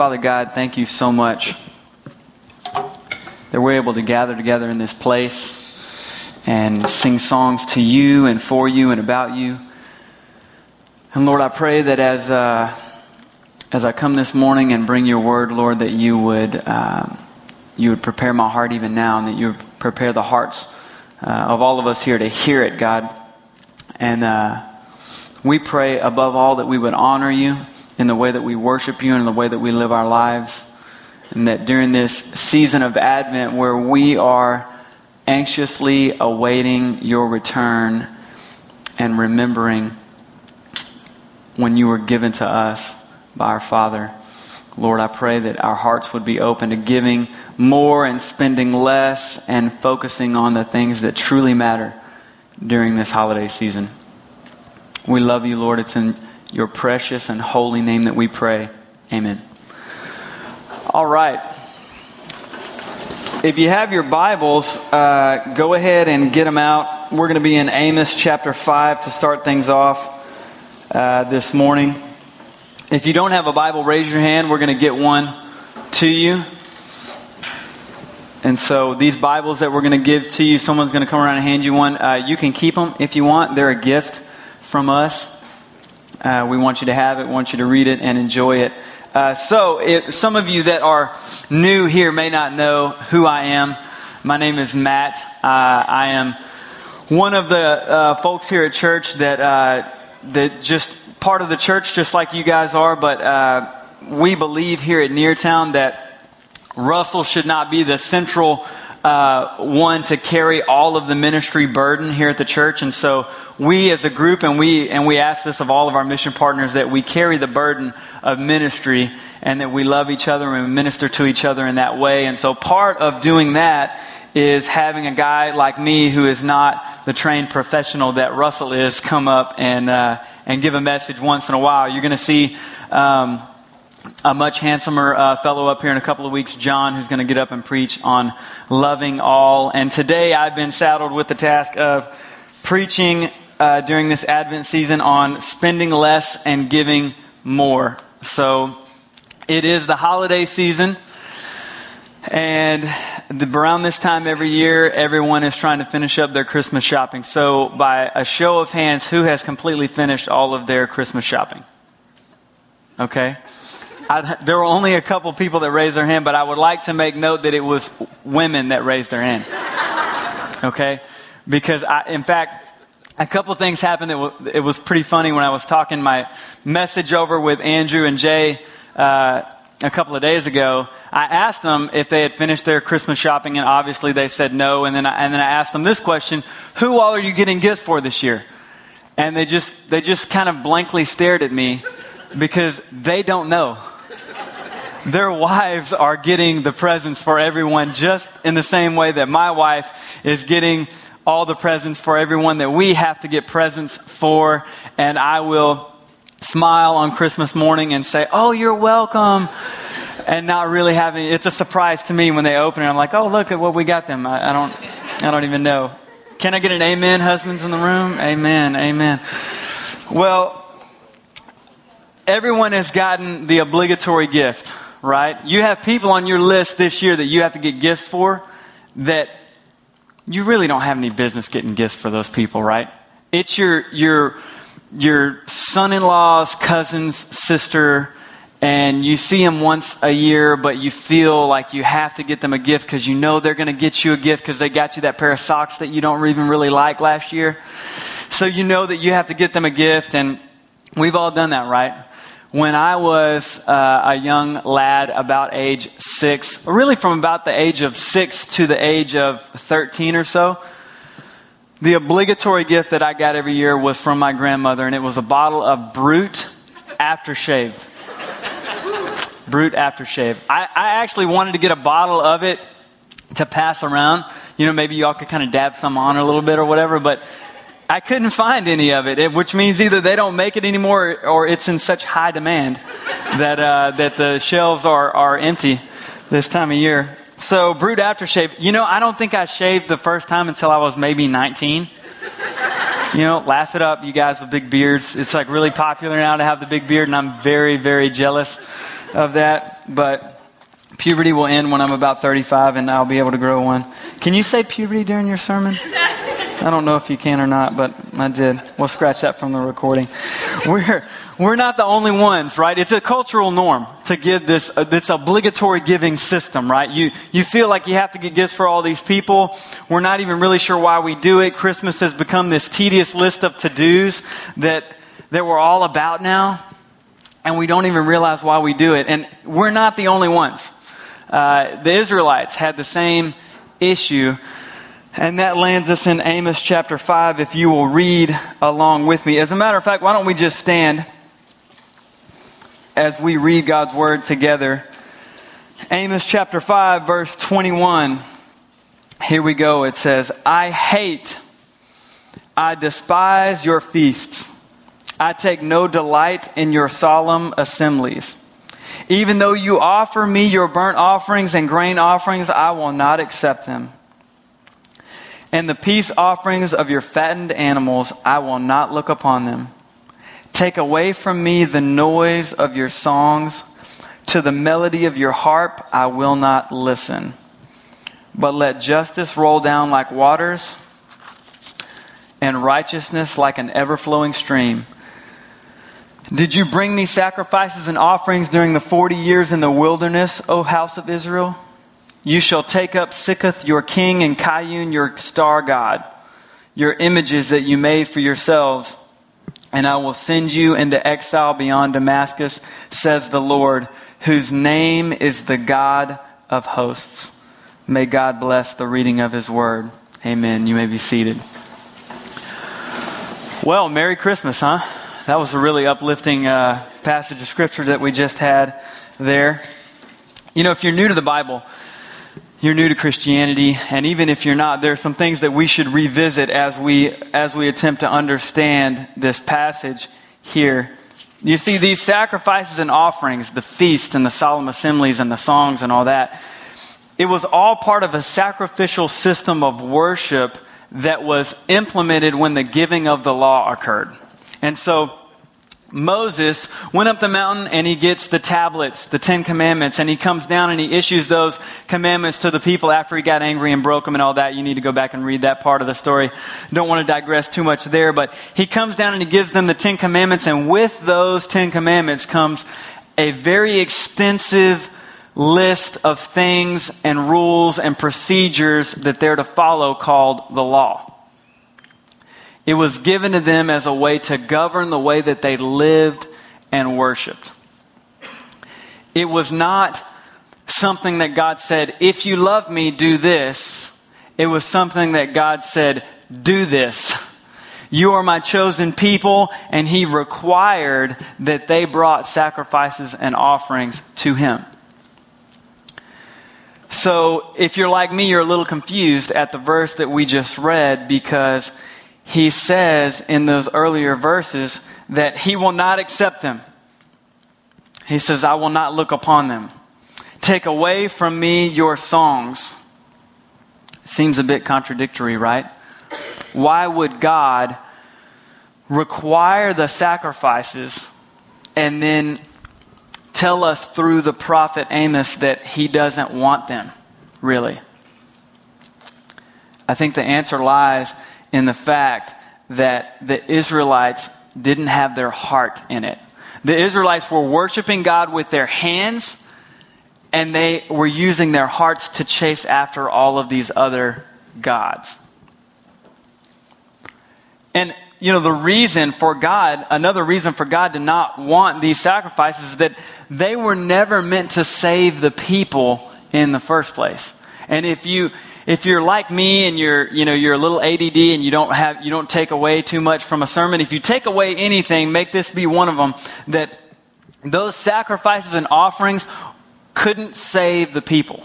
Father God, thank you so much that we're able to gather together in this place and sing songs to you and for you and about you. And Lord, I pray that as, uh, as I come this morning and bring your word, Lord, that you would, uh, you would prepare my heart even now and that you would prepare the hearts uh, of all of us here to hear it, God. And uh, we pray above all that we would honor you in the way that we worship you and in the way that we live our lives. And that during this season of Advent where we are anxiously awaiting your return and remembering when you were given to us by our Father. Lord, I pray that our hearts would be open to giving more and spending less and focusing on the things that truly matter during this holiday season. We love you, Lord. It's in your precious and holy name that we pray. Amen. All right. If you have your Bibles, uh, go ahead and get them out. We're going to be in Amos chapter 5 to start things off uh, this morning. If you don't have a Bible, raise your hand. We're going to get one to you. And so these Bibles that we're going to give to you, someone's going to come around and hand you one. Uh, you can keep them if you want. They're a gift from us. Uh, we want you to have it, want you to read it and enjoy it. Uh, so, if, some of you that are new here may not know who I am. My name is Matt. Uh, I am one of the uh, folks here at church that uh, that just part of the church, just like you guys are, but uh, we believe here at Neartown that Russell should not be the central uh, one to carry all of the ministry burden here at the church, and so we as a group, and we and we ask this of all of our mission partners that we carry the burden of ministry, and that we love each other and minister to each other in that way. And so, part of doing that is having a guy like me who is not the trained professional that Russell is come up and, uh, and give a message once in a while. You're going to see um, a much handsomer uh, fellow up here in a couple of weeks, John, who's going to get up and preach on loving all. And today I've been saddled with the task of preaching uh, during this Advent season on spending less and giving more. So it is the holiday season. And the, around this time every year, everyone is trying to finish up their Christmas shopping. So, by a show of hands, who has completely finished all of their Christmas shopping? Okay. I, there were only a couple people that raised their hand, but I would like to make note that it was women that raised their hand. Okay? Because, I, in fact, a couple things happened that w- it was pretty funny when I was talking my message over with Andrew and Jay. Uh, a couple of days ago, I asked them if they had finished their Christmas shopping, and obviously they said no. And then I, and then I asked them this question: Who all are you getting gifts for this year? And they just they just kind of blankly stared at me because they don't know. Their wives are getting the presents for everyone just in the same way that my wife is getting all the presents for everyone that we have to get presents for. And I will smile on Christmas morning and say, Oh, you're welcome. And not really having, it's a surprise to me when they open it. I'm like, Oh, look at what we got them. I, I don't, I don't even know. Can I get an amen, husbands in the room? Amen, amen. Well, everyone has gotten the obligatory gift, right? You have people on your list this year that you have to get gifts for that you really don't have any business getting gifts for those people, right? It's your, your, your son in law's cousin's sister, and you see them once a year, but you feel like you have to get them a gift because you know they're going to get you a gift because they got you that pair of socks that you don't even really like last year. So you know that you have to get them a gift, and we've all done that, right? When I was uh, a young lad, about age six, really from about the age of six to the age of 13 or so, the obligatory gift that I got every year was from my grandmother, and it was a bottle of Brut aftershave. Brut aftershave. I, I actually wanted to get a bottle of it to pass around. You know, maybe y'all could kind of dab some on a little bit or whatever, but I couldn't find any of it, which means either they don't make it anymore or it's in such high demand that, uh, that the shelves are, are empty this time of year. So, Brut aftershave. You know, I don't think I shaved the first time until I was maybe 19. You know, laugh it up, you guys with big beards. It's like really popular now to have the big beard, and I'm very, very jealous of that. but puberty will end when I'm about 35 and I'll be able to grow one. Can you say puberty during your sermon? I don't know if you can or not, but I did. We'll scratch that from the recording. We're, we're not the only ones, right? It's a cultural norm to give this, uh, this obligatory giving system, right? You, you feel like you have to get gifts for all these people. We're not even really sure why we do it. Christmas has become this tedious list of to-dos that, that we're all about now. And we don't even realize why we do it. And we're not the only ones. Uh, the Israelites had the same issue and that lands us in Amos chapter 5, if you will read along with me. As a matter of fact, why don't we just stand as we read God's word together? Amos chapter 5, verse 21. Here we go. It says, I hate, I despise your feasts. I take no delight in your solemn assemblies. Even though you offer me your burnt offerings and grain offerings, I will not accept them. And the peace offerings of your fattened animals, I will not look upon them. Take away from me the noise of your songs. To the melody of your harp, I will not listen. But let justice roll down like waters, and righteousness like an ever flowing stream. Did you bring me sacrifices and offerings during the 40 years in the wilderness, O house of Israel? You shall take up Sikkuth, your king, and Kiyyun, your star god, your images that you made for yourselves, and I will send you into exile beyond Damascus, says the Lord, whose name is the God of hosts. May God bless the reading of his word. Amen. You may be seated. Well, Merry Christmas, huh? That was a really uplifting uh, passage of scripture that we just had there. You know, if you're new to the Bible, you're new to Christianity, and even if you're not, there are some things that we should revisit as we, as we attempt to understand this passage here. You see, these sacrifices and offerings, the feast and the solemn assemblies and the songs and all that, it was all part of a sacrificial system of worship that was implemented when the giving of the law occurred. And so, Moses went up the mountain and he gets the tablets, the Ten Commandments, and he comes down and he issues those commandments to the people after he got angry and broke them and all that. You need to go back and read that part of the story. Don't want to digress too much there, but he comes down and he gives them the Ten Commandments, and with those Ten Commandments comes a very extensive list of things and rules and procedures that they're to follow called the law. It was given to them as a way to govern the way that they lived and worshiped. It was not something that God said, if you love me, do this. It was something that God said, do this. You are my chosen people, and He required that they brought sacrifices and offerings to Him. So, if you're like me, you're a little confused at the verse that we just read because he says in those earlier verses that he will not accept them. He says, I will not look upon them. Take away from me your songs. Seems a bit contradictory, right? Why would God require the sacrifices and then tell us through the prophet Amos that he doesn't want them, really? I think the answer lies in the fact that the Israelites didn't have their heart in it. The Israelites were worshiping God with their hands, and they were using their hearts to chase after all of these other gods. And, you know, the reason for God, another reason for God to not want these sacrifices is that they were never meant to save the people in the first place. And if you, if you're like me and you're, you know, you're a little ADD and you don't have, you don't take away too much from a sermon, if you take away anything, make this be one of them that those sacrifices and offerings couldn't save the people.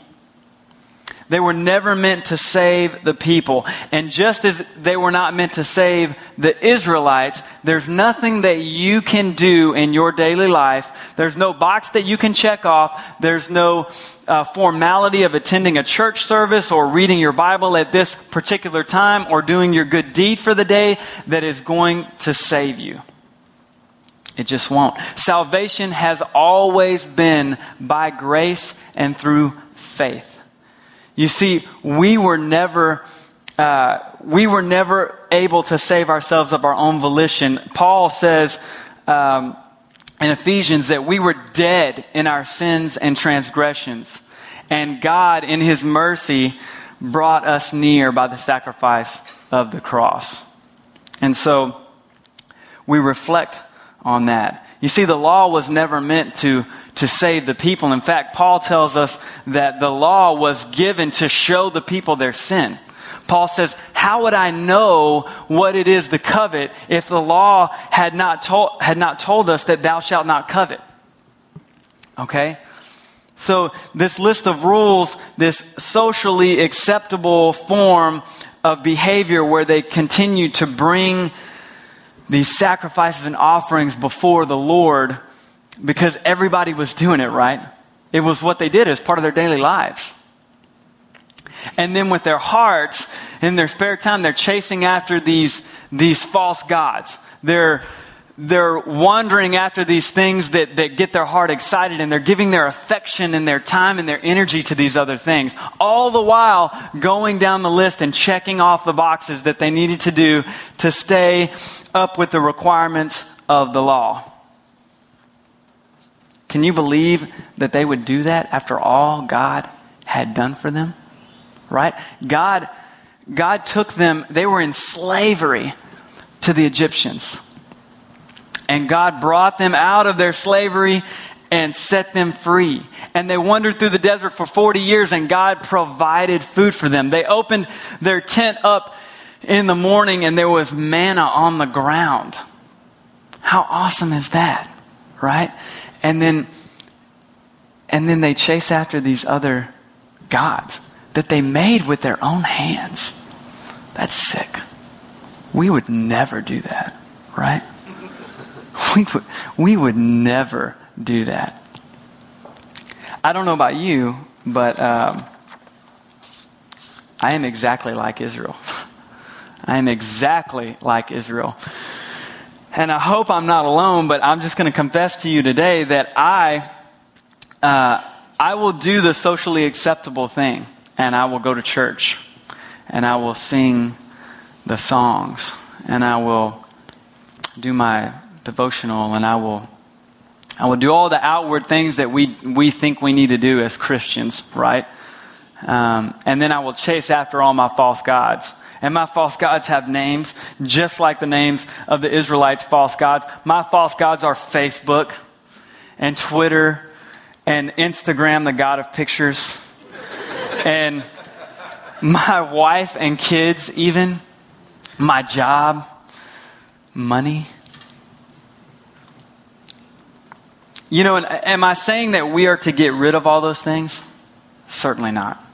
They were never meant to save the people. And just as they were not meant to save the Israelites, there's nothing that you can do in your daily life. There's no box that you can check off. There's no uh, formality of attending a church service or reading your Bible at this particular time or doing your good deed for the day that is going to save you. It just won't. Salvation has always been by grace and through faith. You see, we were never. Uh, we were never able to save ourselves of our own volition. Paul says um, in Ephesians that we were dead in our sins and transgressions. And God, in His mercy, brought us near by the sacrifice of the cross. And so we reflect on that. You see, the law was never meant to, to save the people. In fact, Paul tells us that the law was given to show the people their sin. Paul says, How would I know what it is to covet if the law had not, told, had not told us that thou shalt not covet? Okay? So, this list of rules, this socially acceptable form of behavior where they continue to bring these sacrifices and offerings before the Lord because everybody was doing it, right? It was what they did as part of their daily lives. And then with their hearts, in their spare time, they're chasing after these, these false gods. They're, they're wandering after these things that, that get their heart excited and they're giving their affection and their time and their energy to these other things. All the while going down the list and checking off the boxes that they needed to do to stay up with the requirements of the law. Can you believe that they would do that after all God had done for them? Right? God, God took them, they were in slavery to the Egyptians. And God brought them out of their slavery and set them free. And they wandered through the desert for 40 years, and God provided food for them. They opened their tent up in the morning and there was manna on the ground. How awesome is that? Right? And then and then they chase after these other gods that they made with their own hands. That's sick. We would never do that, right? We would, we would never do that. I don't know about you, but um, I am exactly like Israel. I am exactly like Israel. And I hope I'm not alone, but I'm just going to confess to you today that I, uh, I will do the socially acceptable thing, and I will go to church, and I will sing the songs, and I will do my devotional, and I will, I will do all the outward things that we, we think we need to do as Christians, right? Um, and then I will chase after all my false gods. And my false gods have names, just like the names of the Israelites' false gods. My false gods are Facebook and Twitter and Instagram, the god of pictures, and my wife and kids, even my job, money. You know, am I saying that we are to get rid of all those things? Certainly not.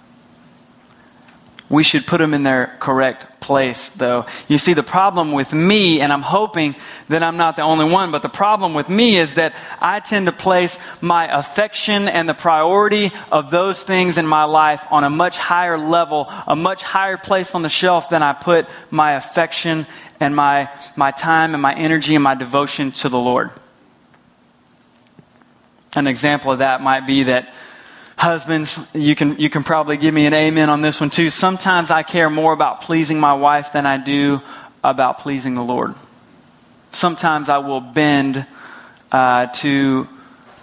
We should put them in their correct place, though. You see, the problem with me, and I'm hoping that I'm not the only one, but the problem with me is that I tend to place my affection and the priority of those things in my life on a much higher level, a much higher place on the shelf than I put my affection and my, my time and my energy and my devotion to the Lord. An example of that might be that Husbands, you can, you can probably give me an amen on this one too. Sometimes I care more about pleasing my wife than I do about pleasing the Lord. Sometimes I will bend uh, to,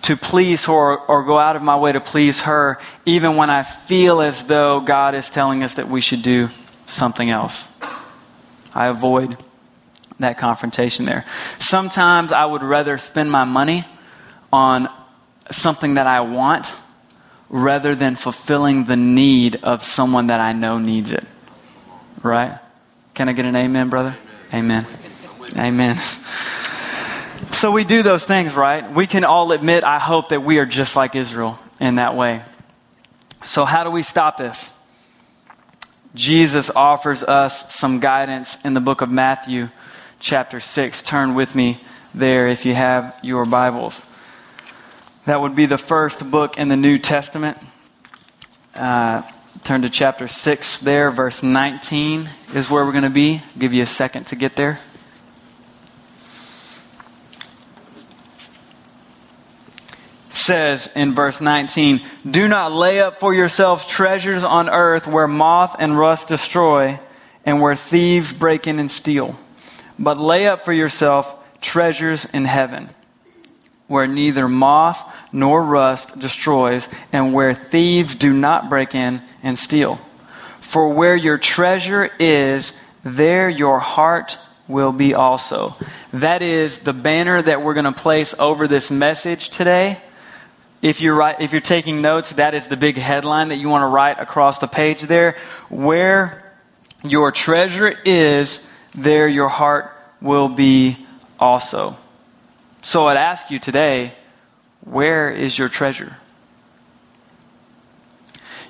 to please her or, or go out of my way to please her, even when I feel as though God is telling us that we should do something else. I avoid that confrontation there. Sometimes I would rather spend my money on something that I want rather than fulfilling the need of someone that I know needs it. Right? Can I get an amen, brother? Amen. Amen. So we do those things, right? We can all admit, I hope, that we are just like Israel in that way. So, how do we stop this? Jesus offers us some guidance in the book of Matthew, chapter 6. Turn with me there if you have your Bibles. That would be the first book in the New Testament. Uh, turn to chapter 6 there, verse 19 is where we're going to be. I'll give you a second to get there. says in verse 19, Do not lay up for yourselves treasures on earth where moth and rust destroy and where thieves break in and steal, but lay up for yourself treasures in heaven where neither moth nor rust destroys, and where thieves do not break in and steal. For where your treasure is, there your heart will be also. That is the banner that we're going to place over this message today. If you're, write, if you're taking notes, that is the big headline that you want to write across the page there. Where your treasure is, there your heart will be also. So I'd ask you today where is your treasure?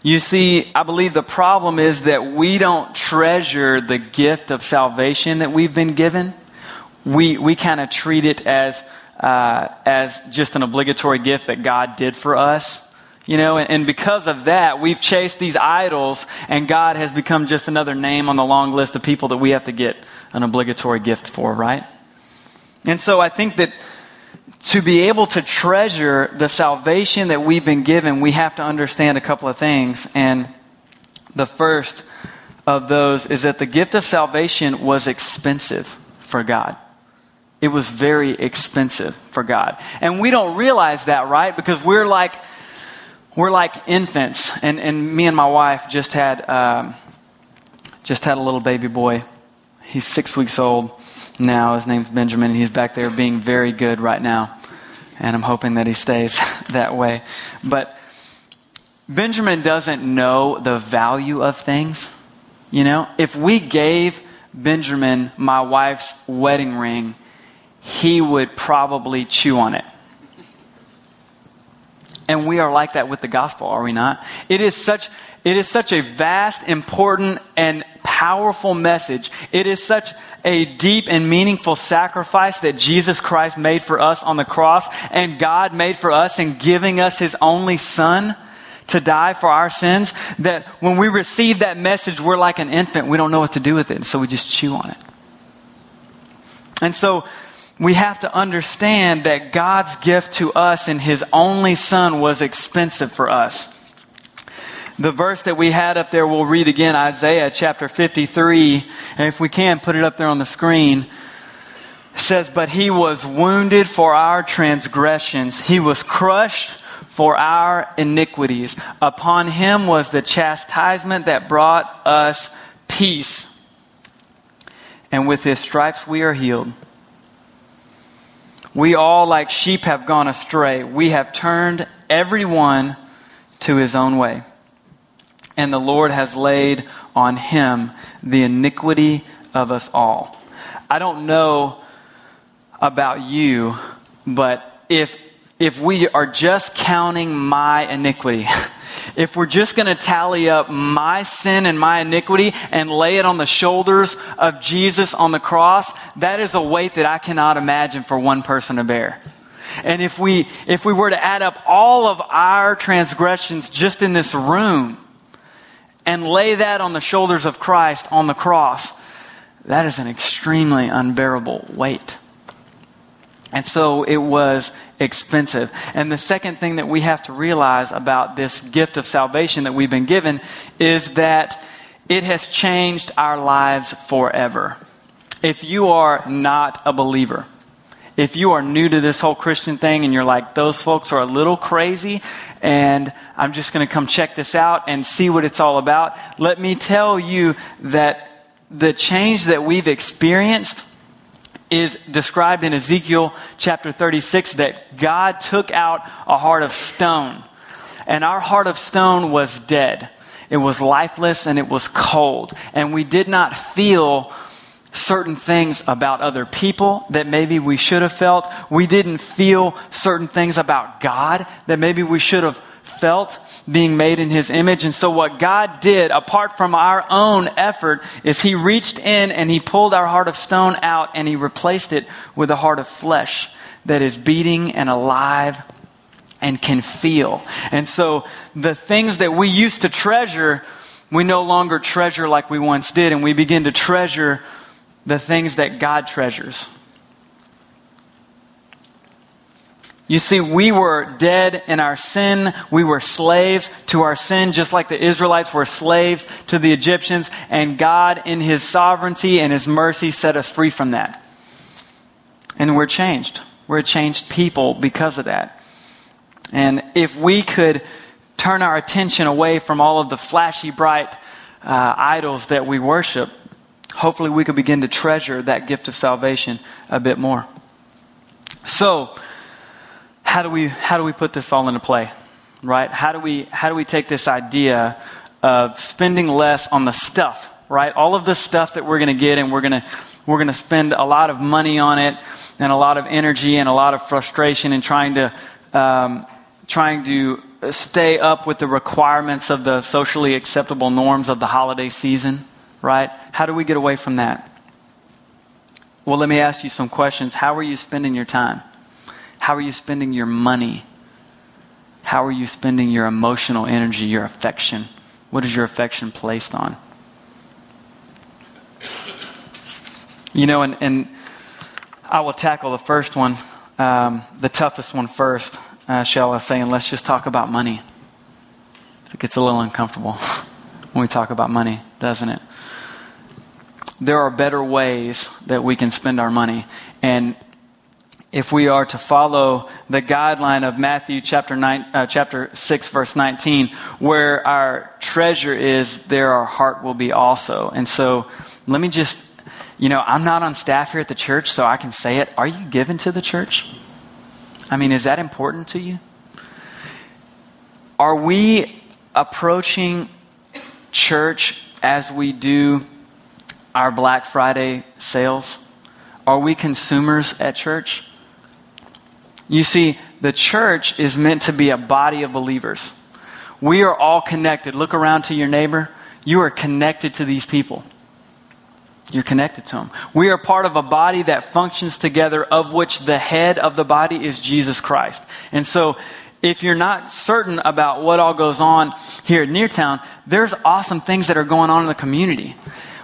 You see, I believe the problem is that we don't treasure the gift of salvation that we've been given. We, we kind of treat it as, uh, as just an obligatory gift that God did for us. You know, and, and because of that, we've chased these idols, and God has become just another name on the long list of people that we have to get an obligatory gift for, right? And so I think that to be able to treasure the salvation that we've been given, we have to understand a couple of things. And the first of those is that the gift of salvation was expensive for God. It was very expensive for God. And we don't realize that, right? Because we're like, we're like infants. And, and me and my wife just had, um, just had a little baby boy. He's six weeks old now. His name's Benjamin. And he's back there being very good right now. And I'm hoping that he stays that way. But Benjamin doesn't know the value of things. You know, if we gave Benjamin my wife's wedding ring, he would probably chew on it. And we are like that with the gospel, are we not? It is such it is such a vast, important, and powerful message. It is such a deep and meaningful sacrifice that Jesus Christ made for us on the cross and God made for us in giving us his only son to die for our sins that when we receive that message, we're like an infant. We don't know what to do with it, so we just chew on it. And so we have to understand that God's gift to us in his only son was expensive for us. The verse that we had up there, we'll read again Isaiah chapter 53. And if we can, put it up there on the screen. It says, But he was wounded for our transgressions, he was crushed for our iniquities. Upon him was the chastisement that brought us peace. And with his stripes we are healed. We all, like sheep, have gone astray. We have turned everyone to his own way and the Lord has laid on him the iniquity of us all. I don't know about you, but if if we are just counting my iniquity, if we're just going to tally up my sin and my iniquity and lay it on the shoulders of Jesus on the cross, that is a weight that I cannot imagine for one person to bear. And if we if we were to add up all of our transgressions just in this room, and lay that on the shoulders of Christ on the cross, that is an extremely unbearable weight. And so it was expensive. And the second thing that we have to realize about this gift of salvation that we've been given is that it has changed our lives forever. If you are not a believer, if you are new to this whole Christian thing and you're like, those folks are a little crazy and I'm just going to come check this out and see what it's all about, let me tell you that the change that we've experienced is described in Ezekiel chapter 36 that God took out a heart of stone. And our heart of stone was dead. It was lifeless and it was cold. And we did not feel certain things about other people that maybe we should have felt. We didn't feel certain things about God that maybe we should have felt being made in his image. And so what God did, apart from our own effort, is he reached in and he pulled our heart of stone out and he replaced it with a heart of flesh that is beating and alive and can feel. And so the things that we used to treasure, we no longer treasure like we once did, and we begin to treasure the things that God treasures. You see, we were dead in our sin. We were slaves to our sin, just like the Israelites were slaves to the Egyptians. And God, in His sovereignty and His mercy, set us free from that. And we're changed. We're a changed people because of that. And if we could turn our attention away from all of the flashy, bright uh, idols that we worship, hopefully we could begin to treasure that gift of salvation a bit more. So, how do we how do we put this all into play right? How do we how do we take this idea of spending less on the stuff right? All of the stuff that we're going to get and we're going to we're going to spend a lot of money on it and a lot of energy and a lot of frustration in trying to um, trying to stay up with the requirements of the socially acceptable norms of the holiday season right how do we get away from that well let me ask you some questions how are you spending your time how are you spending your money? How are you spending your emotional energy, your affection? What is your affection placed on? You know, and, and I will tackle the first one, um, the toughest one first, uh, shall I say, and let's just talk about money. It gets a little uncomfortable when we talk about money, doesn't it? There are better ways that we can spend our money. And if we are to follow the guideline of Matthew chapter, nine, uh, chapter 6, verse 19, where our treasure is, there our heart will be also. And so let me just, you know, I'm not on staff here at the church, so I can say it. Are you given to the church? I mean, is that important to you? Are we approaching church as we do our Black Friday sales? Are we consumers at church? You see, the church is meant to be a body of believers. We are all connected. Look around to your neighbor. You are connected to these people. You're connected to them. We are part of a body that functions together, of which the head of the body is Jesus Christ. And so, if you're not certain about what all goes on here at Neartown, there's awesome things that are going on in the community.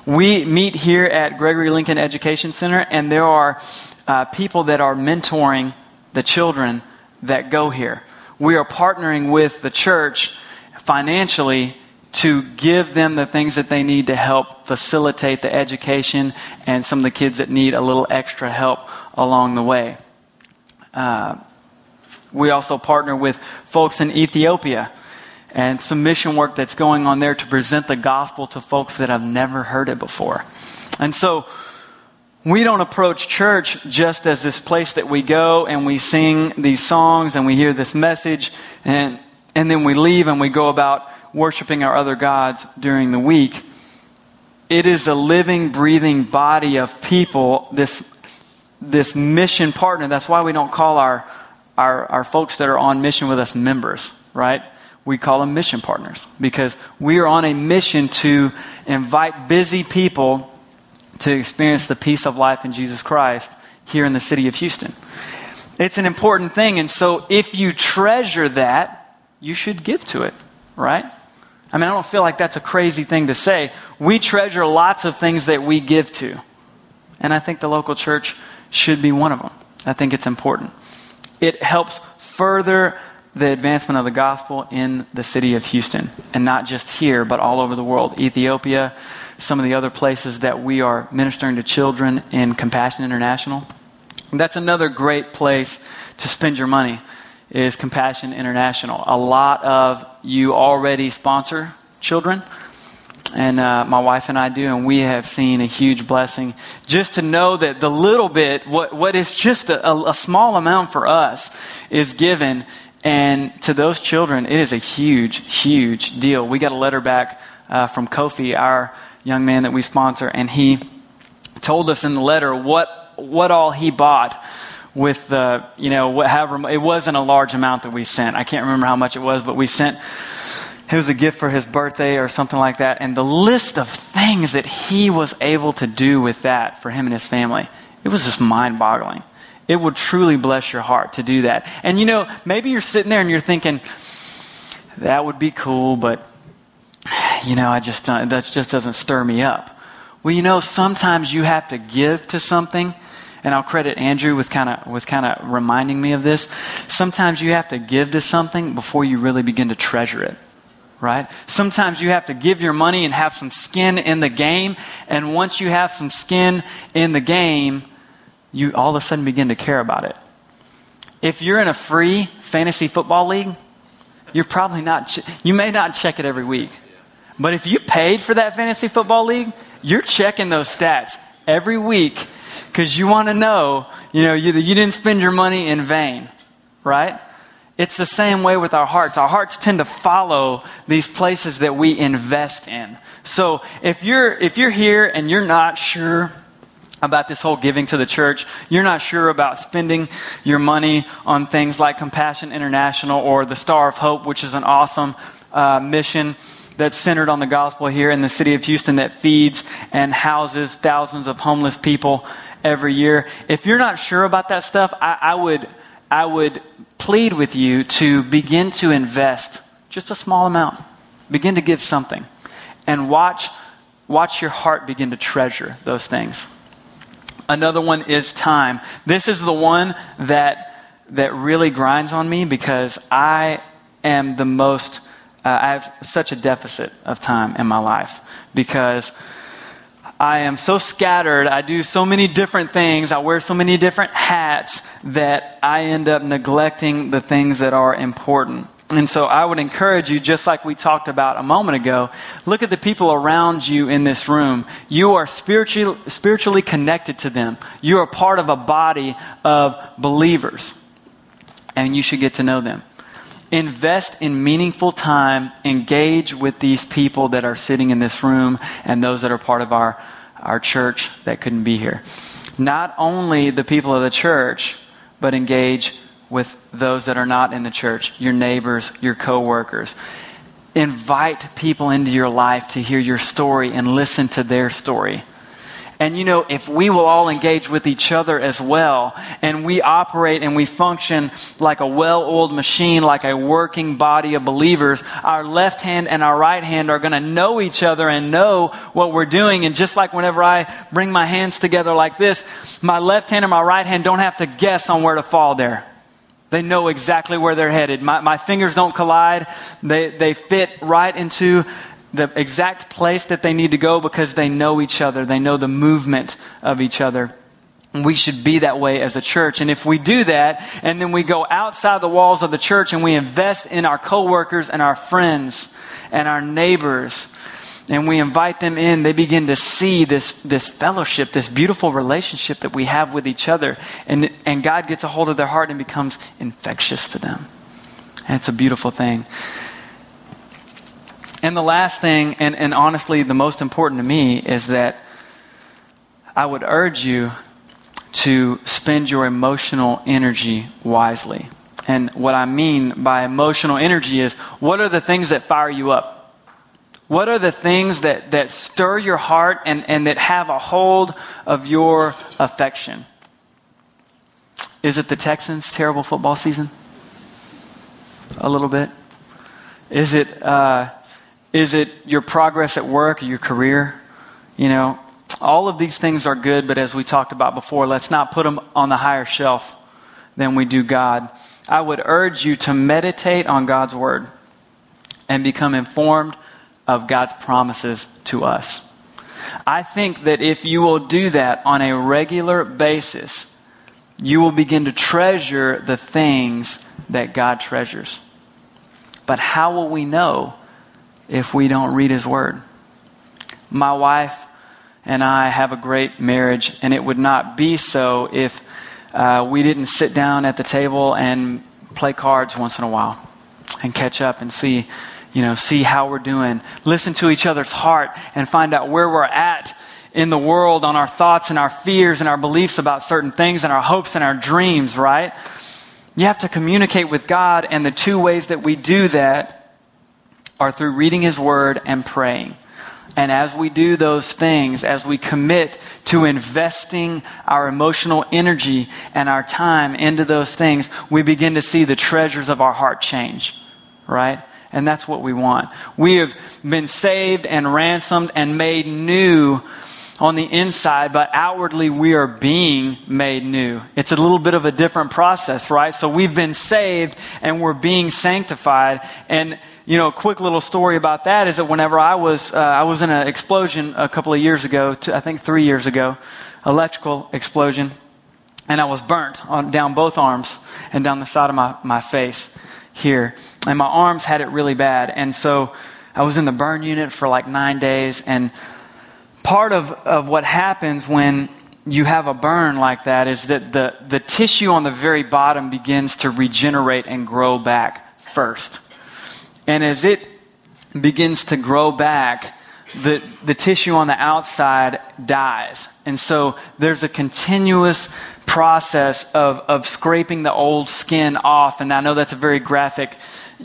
We meet here at Gregory Lincoln Education Center, and there are uh, people that are mentoring the children that go here. We are partnering with the church financially to give them the things that they need to help facilitate the education and some of the kids that need a little extra help along the way. Uh, we also partner with folks in Ethiopia and some mission work that's going on there to present the gospel to folks that have never heard it before. And so we don't approach church just as this place that we go and we sing these songs and we hear this message and, and then we leave and we go about worshiping our other gods during the week. It is a living, breathing body of people, this, this mission partner. That's why we don't call our, our, our folks that are on mission with us members, right? We call them mission partners because we are on a mission to invite busy people to experience the peace of life in Jesus Christ here in the city of Houston. It's an important thing. And so if you treasure that, you should give to it, right? I mean, I don't feel like that's a crazy thing to say. We treasure lots of things that we give to. And I think the local church should be one of them. I think it's important. It helps further the advancement of the gospel in the city of Houston, and not just here, but all over the world. Ethiopia, some of the other places that we are ministering to children in Compassion International. That's another great place to spend your money is Compassion International. A lot of you already sponsor children, and uh, my wife and I do, and we have seen a huge blessing just to know that the little bit, what, what is just a, a small amount for us, is given. And to those children, it is a huge, huge deal. We got a letter back uh, from Kofi, our young man that we sponsor, and he told us in the letter what, what all he bought with the, you know, however, it wasn't a large amount that we sent. I can't remember how much it was, but we sent, it was a gift for his birthday or something like that. And the list of things that he was able to do with that for him and his family, it was just mind boggling. It would truly bless your heart to do that. And you know, maybe you're sitting there and you're thinking, that would be cool, but you know, I just that just doesn't stir me up. Well, you know, sometimes you have to give to something, and I'll credit Andrew with kind of with kind of reminding me of this. Sometimes you have to give to something before you really begin to treasure it. Right? Sometimes you have to give your money and have some skin in the game, and once you have some skin in the game, you all of a sudden begin to care about it. If you're in a free fantasy football league, you're probably not, you may not check it every week. But if you paid for that fantasy football league, you're checking those stats every week because you want to know, you know, you, you didn't spend your money in vain, right? It's the same way with our hearts. Our hearts tend to follow these places that we invest in. So if you're, if you're here and you're not sure about this whole giving to the church, you're not sure about spending your money on things like Compassion International or the Star of Hope, which is an awesome uh, mission that's centered on the gospel here in the city of Houston that feeds and houses thousands of homeless people every year. If you're not sure about that stuff, I, I would, I would plead with you to begin to invest just a small amount. Begin to give something. And watch, watch your heart begin to treasure those things. Another one is time. This is the one that, that really grinds on me because I am the most uh, I have such a deficit of time in my life because I am so scattered. I do so many different things. I wear so many different hats that I end up neglecting the things that are important. And so I would encourage you, just like we talked about a moment ago, look at the people around you in this room. You are spiritually, spiritually connected to them. You are part of a body of believers. And you should get to know them invest in meaningful time, engage with these people that are sitting in this room and those that are part of our, our church that couldn't be here. Not only the people of the church, but engage with those that are not in the church, your neighbors, your coworkers. Invite people into your life to hear your story and listen to their story. And you know, if we will all engage with each other as well, and we operate and we function like a well oiled machine, like a working body of believers, our left hand and our right hand are going to know each other and know what we're doing. And just like whenever I bring my hands together like this, my left hand and my right hand don't have to guess on where to fall there. They know exactly where they're headed. My, my fingers don't collide. They, they fit right into the exact place that they need to go because they know each other, they know the movement of each other. We should be that way as a church. And if we do that, and then we go outside the walls of the church and we invest in our coworkers and our friends and our neighbors, and we invite them in, they begin to see this, this fellowship, this beautiful relationship that we have with each other. And, and God gets a hold of their heart and becomes infectious to them. And it's a beautiful thing. And the last thing, and, and honestly, the most important to me, is that I would urge you to spend your emotional energy wisely. And what I mean by emotional energy is what are the things that fire you up? What are the things that, that stir your heart and, and that have a hold of your affection? Is it the Texans' terrible football season? A little bit. Is it uh, is it your progress at work or your career? You know, all of these things are good, but as we talked about before, let's not put them on the higher shelf than we do God. I would urge you to meditate on God's word and become informed of God's promises to us. I think that if you will do that on a regular basis, you will begin to treasure the things that God treasures. But how will we know if we don't read His Word. My wife and I have a great marriage, and it would not be so if uh, we didn't sit down at the table and play cards once in a while and catch up and see, you know, see how we're doing. Listen to each other's heart and find out where we're at in the world on our thoughts and our fears and our beliefs about certain things and our hopes and our dreams, right? You have to communicate with God, and the two ways that we do that are through reading His Word and praying. And as we do those things, as we commit to investing our emotional energy and our time into those things, we begin to see the treasures of our heart change, right? And that's what we want. We have been saved and ransomed and made new on the inside, but outwardly we are being made new. It's a little bit of a different process, right? So we've been saved and we're being sanctified. And, you know, a quick little story about that is that whenever I was, uh, I was in an explosion a couple of years ago, I think three years ago, electrical explosion, and I was burnt on, down both arms and down the side of my, my face here. And my arms had it really bad. And so I was in the burn unit for like nine days and part of, of what happens when you have a burn like that is that the, the tissue on the very bottom begins to regenerate and grow back first. And as it begins to grow back, the, the tissue on the outside dies. And so there's a continuous process of, of scraping the old skin off. And I know that's a very graphic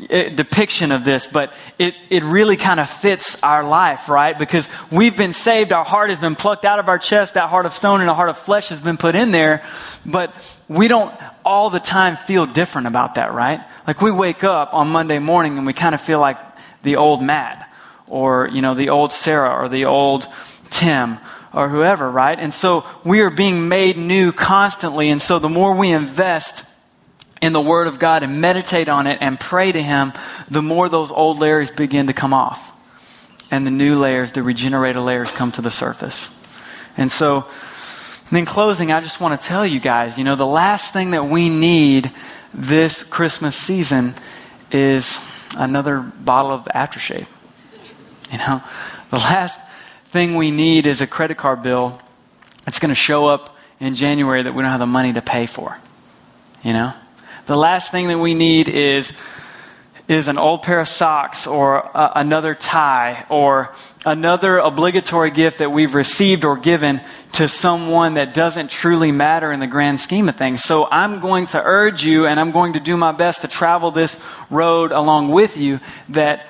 eh, depiction of this, but it, it really kind of fits our life, right? Because we've been saved, our heart has been plucked out of our chest, that heart of stone and a heart of flesh has been put in there, but we don't all the time feel different about that, right? Like we wake up on Monday morning and we kind of feel like the old Matt, or, you know, the old Sarah, or the old Tim, or whoever, right? And so we are being made new constantly, and so the more we invest in the Word of God and meditate on it and pray to Him, the more those old layers begin to come off. And the new layers, the regenerated layers, come to the surface. And so, in closing, I just want to tell you guys you know, the last thing that we need this Christmas season is another bottle of aftershave. You know, the last thing we need is a credit card bill that's going to show up in January that we don't have the money to pay for. You know? The last thing that we need is, is an old pair of socks or another tie or another obligatory gift that we've received or given to someone that doesn't truly matter in the grand scheme of things. So I'm going to urge you and I'm going to do my best to travel this road along with you that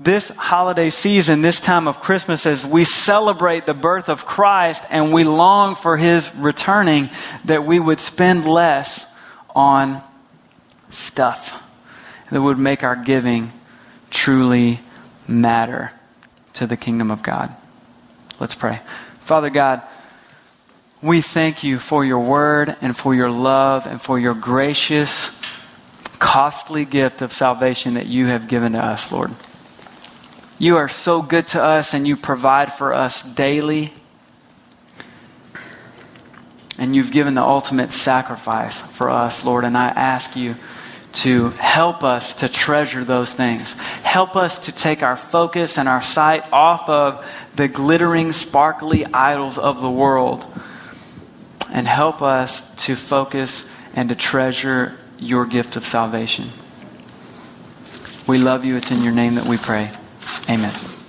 this holiday season, this time of Christmas, as we celebrate the birth of Christ and we long for his returning, that we would spend less on stuff that would make our giving truly matter to the kingdom of God. Let's pray. Father God, we thank you for your word and for your love and for your gracious, costly gift of salvation that you have given to us, Lord. You are so good to us and you provide for us daily and you've given the ultimate sacrifice for us, Lord. And I ask you to help us to treasure those things. Help us to take our focus and our sight off of the glittering, sparkly idols of the world and help us to focus and to treasure your gift of salvation. We love you. It's in your name that we pray. Amen.